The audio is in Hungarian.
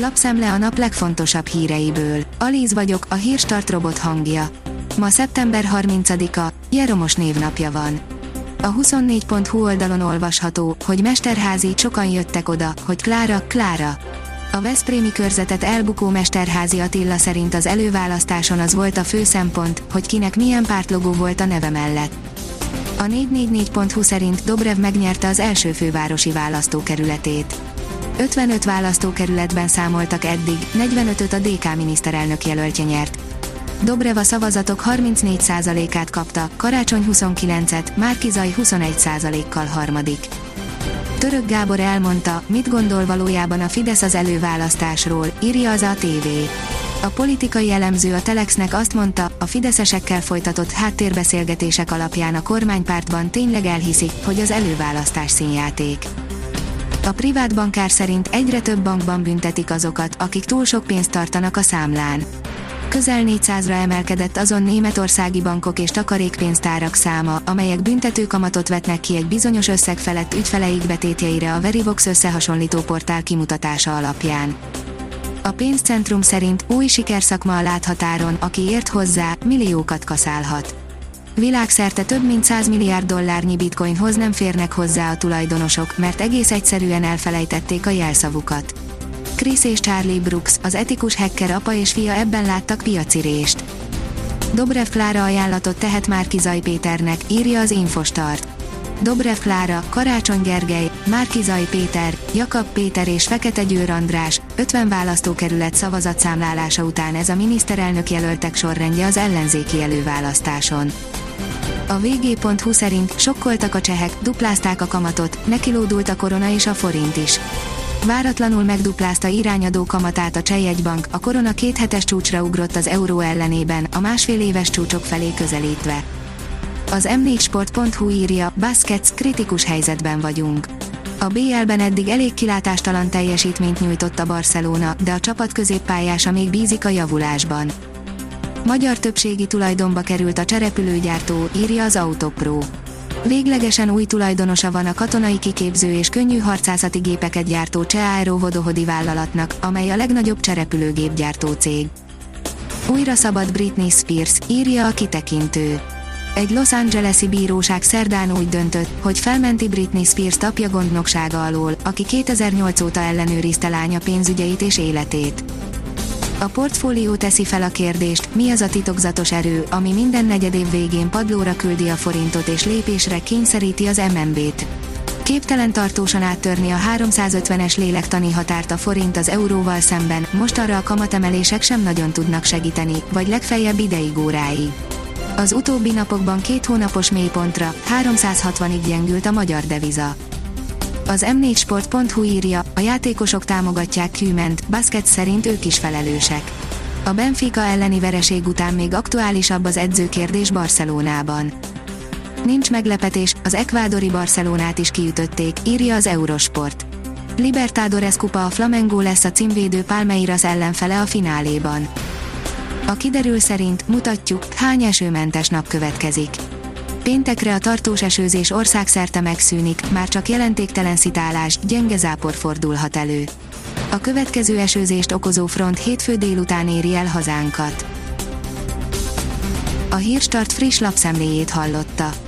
Lapszemle a nap legfontosabb híreiből. Alíz vagyok, a hírstart robot hangja. Ma szeptember 30-a, Jeromos névnapja van. A 24.hu oldalon olvasható, hogy Mesterházi sokan jöttek oda, hogy Klára, Klára. A Veszprémi körzetet elbukó Mesterházi Attila szerint az előválasztáson az volt a fő szempont, hogy kinek milyen pártlogó volt a neve mellett. A 444.hu szerint Dobrev megnyerte az első fővárosi választókerületét. 55 választókerületben számoltak eddig, 45-öt a DK miniszterelnök jelöltje nyert. Dobrev a szavazatok 34%-át kapta, Karácsony 29-et, Márkizaj 21%-kal harmadik. Török Gábor elmondta, mit gondol valójában a Fidesz az előválasztásról, írja az ATV. A politikai elemző a Telexnek azt mondta, a fideszesekkel folytatott háttérbeszélgetések alapján a kormánypártban tényleg elhiszik, hogy az előválasztás színjáték. A privát bankár szerint egyre több bankban büntetik azokat, akik túl sok pénzt tartanak a számlán. Közel 400-ra emelkedett azon németországi bankok és takarékpénztárak száma, amelyek büntetőkamatot vetnek ki egy bizonyos összeg felett ügyfeleik betétjeire a Verivox összehasonlító portál kimutatása alapján. A pénzcentrum szerint új sikerszakma a láthatáron, aki ért hozzá, milliókat kaszálhat. Világszerte több mint 100 milliárd dollárnyi bitcoinhoz nem férnek hozzá a tulajdonosok, mert egész egyszerűen elfelejtették a jelszavukat. Chris és Charlie Brooks, az etikus hacker apa és fia ebben láttak piacirést. Dobrev Klára ajánlatot tehet Márki Zaj Péternek, írja az Infostart. Dobrev Klára, Karácsony Gergely, Márki Zaj Péter, Jakab Péter és Fekete Győr András, 50 választókerület szavazatszámlálása után ez a miniszterelnök jelöltek sorrendje az ellenzéki előválasztáson. A vg.hu szerint sokkoltak a csehek, duplázták a kamatot, nekilódult a korona és a forint is. Váratlanul megduplázta irányadó kamatát a Csejegybank, a korona kéthetes csúcsra ugrott az euró ellenében, a másfél éves csúcsok felé közelítve. Az m4sport.hu írja, Baskets, kritikus helyzetben vagyunk. A BL-ben eddig elég kilátástalan teljesítményt nyújtott a Barcelona, de a csapat középpályása még bízik a javulásban. Magyar többségi tulajdonba került a cserepülőgyártó, írja az Autopro. Véglegesen új tulajdonosa van a katonai kiképző és könnyű harcászati gépeket gyártó Cseh Aero Vodohodi vállalatnak, amely a legnagyobb cserepülőgépgyártó cég. Újra szabad Britney Spears, írja a kitekintő. Egy Los Angeles-i bíróság szerdán úgy döntött, hogy felmenti Britney Spears tapja gondnoksága alól, aki 2008 óta ellenőrizte lánya pénzügyeit és életét. A portfólió teszi fel a kérdést, mi az a titokzatos erő, ami minden negyedév végén padlóra küldi a forintot és lépésre kényszeríti az MNB-t. Képtelen tartósan áttörni a 350-es lélektani határt a forint az euróval szemben, most arra a kamatemelések sem nagyon tudnak segíteni, vagy legfeljebb ideig óráig. Az utóbbi napokban két hónapos mélypontra, 360-ig gyengült a magyar deviza. Az m4sport.hu írja, a játékosok támogatják Küment, basket szerint ők is felelősek. A Benfica elleni vereség után még aktuálisabb az edzőkérdés Barcelonában. Nincs meglepetés, az ekvádori Barcelonát is kiütötték, írja az Eurosport. Libertadores kupa a Flamengo lesz a címvédő Palmeiras ellenfele a fináléban. A kiderül szerint mutatjuk, hány esőmentes nap következik. Péntekre a tartós esőzés országszerte megszűnik, már csak jelentéktelen szitálás, gyenge zápor fordulhat elő. A következő esőzést okozó front hétfő délután éri el hazánkat. A Hírstart friss lapszemléjét hallotta.